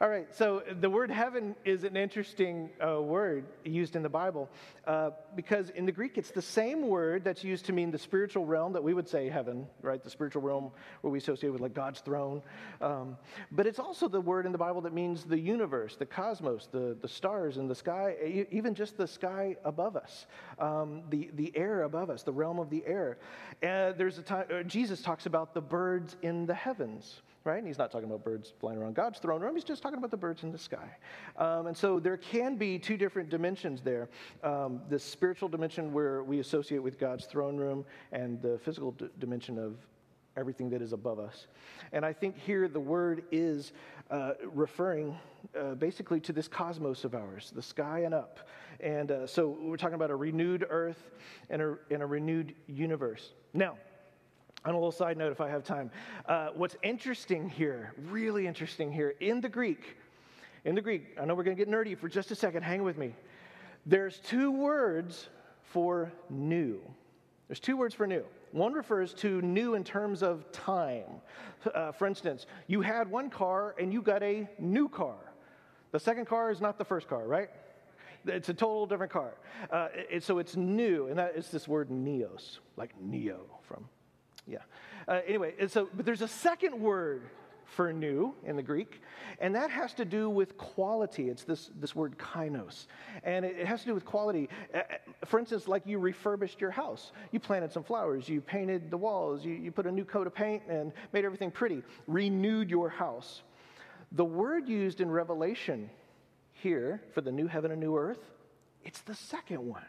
All right, so the word heaven is an interesting uh, word used in the Bible uh, because in the Greek it's the same word that's used to mean the spiritual realm that we would say heaven, right? The spiritual realm where we associate with like God's throne. Um, but it's also the word in the Bible that means the universe, the cosmos, the, the stars in the sky, even just the sky above us, um, the, the air above us, the realm of the air. Uh, there's a time, uh, Jesus talks about the birds in the heavens right? And he's not talking about birds flying around God's throne room. He's just talking about the birds in the sky. Um, and so there can be two different dimensions there um, the spiritual dimension where we associate with God's throne room, and the physical d- dimension of everything that is above us. And I think here the word is uh, referring uh, basically to this cosmos of ours, the sky and up. And uh, so we're talking about a renewed earth and a, and a renewed universe. Now, on a little side note, if I have time, uh, what's interesting here, really interesting here, in the Greek, in the Greek, I know we're going to get nerdy for just a second, hang with me. There's two words for new. There's two words for new. One refers to new in terms of time. Uh, for instance, you had one car and you got a new car. The second car is not the first car, right? It's a total different car. Uh, it, so it's new, and that is this word neos, like neo from yeah. Uh, anyway, so but there's a second word for new in the Greek, and that has to do with quality. It's this, this word kainos, and it, it has to do with quality. Uh, for instance, like you refurbished your house. You planted some flowers, you painted the walls, you, you put a new coat of paint and made everything pretty, renewed your house. The word used in Revelation here for the new heaven and new earth, it's the second one.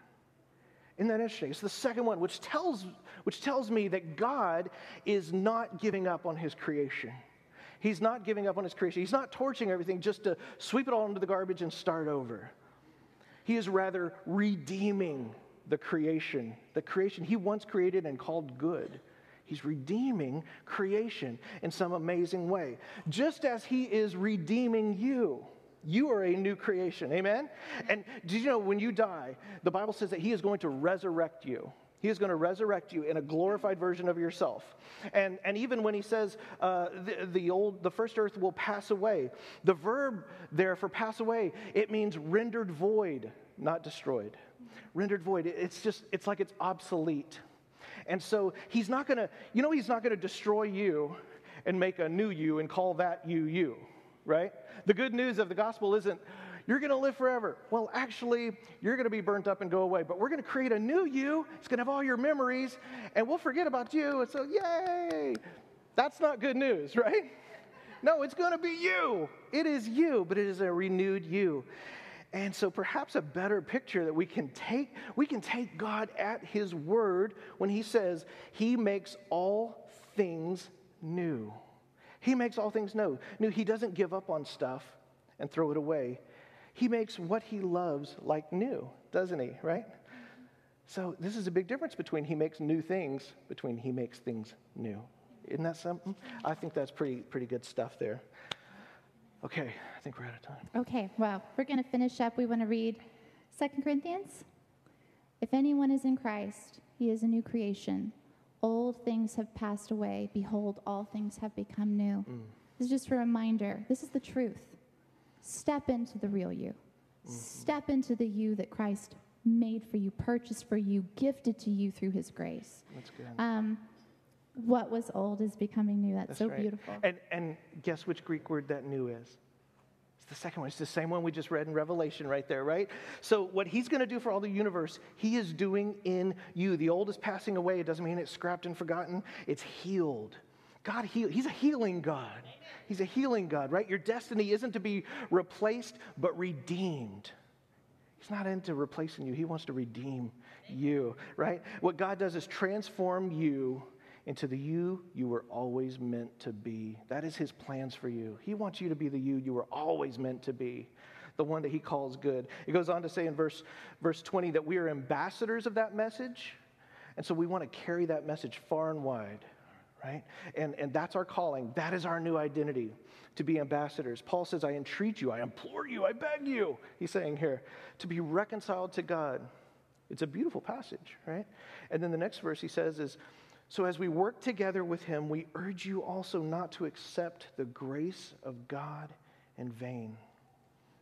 Isn't that interesting? It's the second one, which tells, which tells me that God is not giving up on his creation. He's not giving up on his creation. He's not torching everything just to sweep it all into the garbage and start over. He is rather redeeming the creation, the creation he once created and called good. He's redeeming creation in some amazing way, just as he is redeeming you. You are a new creation. Amen? And did you know when you die, the Bible says that He is going to resurrect you. He is going to resurrect you in a glorified version of yourself. And, and even when he says uh, the, the, old, the first earth will pass away, the verb there for pass away, it means rendered void, not destroyed. Rendered void. It's just, it's like it's obsolete. And so he's not going to, you know, he's not going to destroy you and make a new you and call that you you right? The good news of the gospel isn't, You're going to live forever. Well, actually, you're going to be burnt up and go away, but we're going to create a new you. It's going to have all your memories, and we'll forget about you. And so, yay! That's not good news, right? No, it's going to be you. It is you, but it is a renewed you. And so perhaps a better picture that we can take, we can take God at his word when he says he makes all things new. He makes all things new. New. He doesn't give up on stuff and throw it away. He makes what he loves like new, doesn't he? Right? So this is a big difference between he makes new things, between he makes things new. Isn't that something? I think that's pretty pretty good stuff there. Okay, I think we're out of time. Okay, well, we're going to finish up. We want to read Second Corinthians. If anyone is in Christ, he is a new creation. Old things have passed away. Behold, all things have become new. Mm. This is just a reminder. This is the truth. Step into the real you. Mm-hmm. Step into the you that Christ made for you, purchased for you, gifted to you through his grace. That's good. Um, what was old is becoming new. That's, That's so right. beautiful. And, and guess which Greek word that new is? It's the second one. It's the same one we just read in Revelation right there, right? So, what he's going to do for all the universe, he is doing in you. The old is passing away. It doesn't mean it's scrapped and forgotten, it's healed. God heal. He's a healing God. He's a healing God, right? Your destiny isn't to be replaced, but redeemed. He's not into replacing you. He wants to redeem you, right? What God does is transform you into the you you were always meant to be. That is his plans for you. He wants you to be the you you were always meant to be, the one that he calls good. It goes on to say in verse, verse 20 that we are ambassadors of that message. And so we want to carry that message far and wide, right? And, and that's our calling. That is our new identity to be ambassadors. Paul says, I entreat you, I implore you, I beg you, he's saying here, to be reconciled to God. It's a beautiful passage, right? And then the next verse he says is, so, as we work together with him, we urge you also not to accept the grace of God in vain.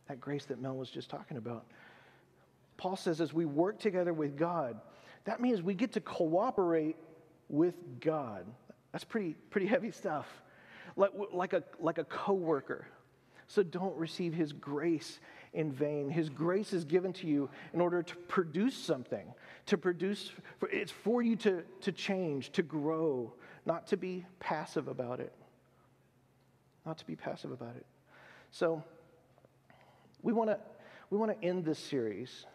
That grace that Mel was just talking about. Paul says, as we work together with God, that means we get to cooperate with God. That's pretty, pretty heavy stuff. Like, like a, like a coworker. So don't receive his grace in vain. His grace is given to you in order to produce something, to produce, it's for you to, to change, to grow, not to be passive about it. Not to be passive about it. So, we want to we want to end this series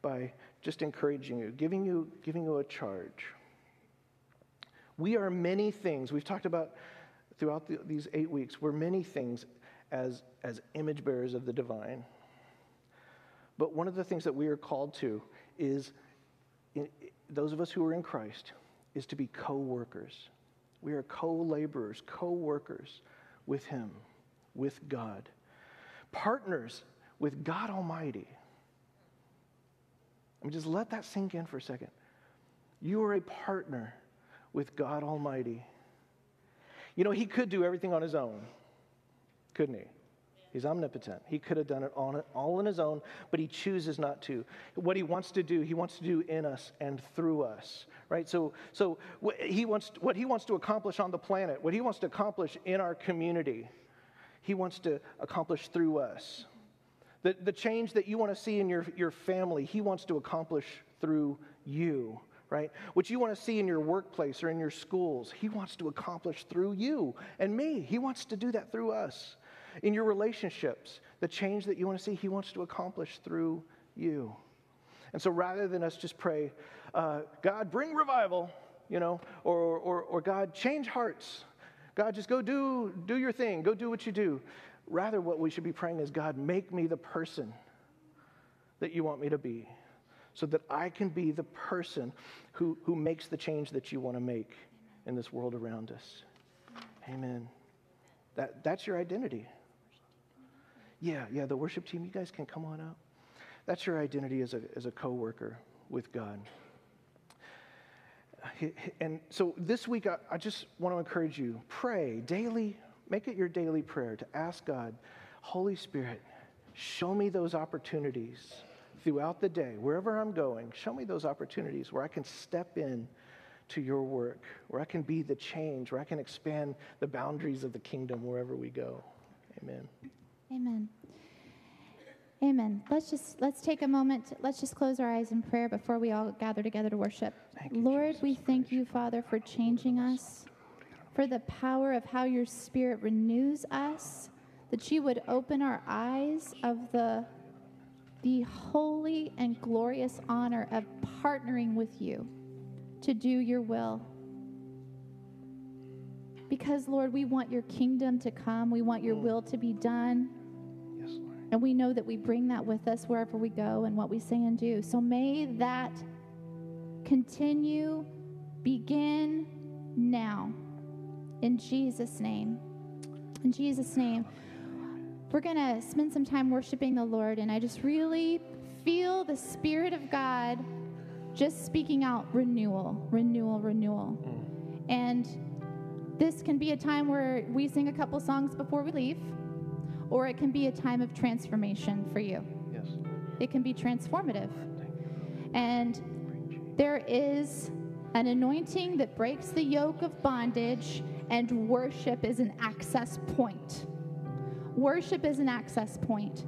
by just encouraging you, giving you giving you a charge. We are many things. We've talked about throughout the, these eight weeks. We're many things as, as image bearers of the divine. But one of the things that we are called to is, in, those of us who are in Christ, is to be co workers. We are co laborers, co workers with Him, with God, partners with God Almighty. I mean, just let that sink in for a second. You are a partner with God Almighty. You know, He could do everything on His own couldn't he? He's omnipotent. He could have done it all, all on his own, but he chooses not to. What he wants to do, he wants to do in us and through us, right? So, so he wants, what he wants to accomplish on the planet, what he wants to accomplish in our community, he wants to accomplish through us. The, the change that you want to see in your, your family, he wants to accomplish through you, right? What you want to see in your workplace or in your schools, he wants to accomplish through you and me. He wants to do that through us in your relationships, the change that you want to see, He wants to accomplish through you. And so rather than us just pray, uh, God, bring revival, you know, or, or, or God, change hearts. God, just go do, do your thing, go do what you do. Rather, what we should be praying is, God, make me the person that you want me to be so that I can be the person who, who makes the change that you want to make in this world around us. Amen. That, that's your identity. Yeah, yeah, the worship team, you guys can come on out. That's your identity as a, as a co worker with God. And so this week, I, I just want to encourage you pray daily, make it your daily prayer to ask God, Holy Spirit, show me those opportunities throughout the day, wherever I'm going, show me those opportunities where I can step in to your work, where I can be the change, where I can expand the boundaries of the kingdom wherever we go. Amen. Amen. Amen. Let's just let's take a moment. Let's just close our eyes in prayer before we all gather together to worship. you, Lord, Jesus. we thank you, Father, for changing us, for the power of how your Spirit renews us, that you would open our eyes of the the holy and glorious honor of partnering with you to do your will. Because, Lord, we want your kingdom to come. We want your mm. will to be done. Yes, Lord. And we know that we bring that with us wherever we go and what we say and do. So may that continue, begin now. In Jesus' name. In Jesus' name. We're going to spend some time worshiping the Lord, and I just really feel the Spirit of God just speaking out renewal, renewal, renewal. And this can be a time where we sing a couple songs before we leave, or it can be a time of transformation for you. Yes. It can be transformative. And there is an anointing that breaks the yoke of bondage, and worship is an access point. Worship is an access point.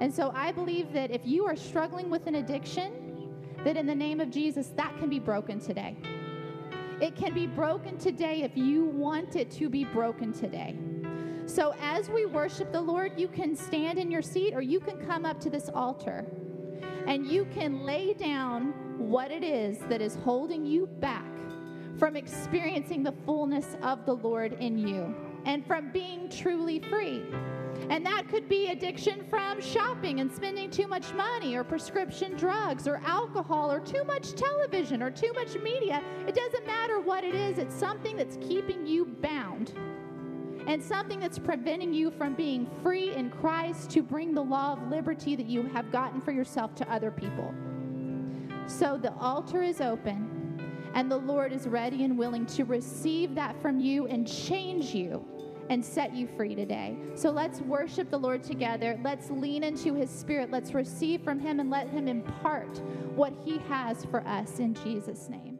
And so I believe that if you are struggling with an addiction, that in the name of Jesus, that can be broken today. It can be broken today if you want it to be broken today. So as we worship the Lord, you can stand in your seat or you can come up to this altar and you can lay down what it is that is holding you back from experiencing the fullness of the Lord in you and from being truly free. And that could be addiction from shopping and spending too much money, or prescription drugs, or alcohol, or too much television, or too much media. It doesn't matter what it is, it's something that's keeping you bound and something that's preventing you from being free in Christ to bring the law of liberty that you have gotten for yourself to other people. So the altar is open, and the Lord is ready and willing to receive that from you and change you and set you free today. So let's worship the Lord together. Let's lean into his spirit. Let's receive from him and let him impart what he has for us in Jesus' name.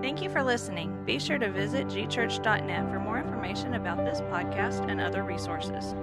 Thank you for listening. Be sure to visit gchurch.net for more information about this podcast and other resources.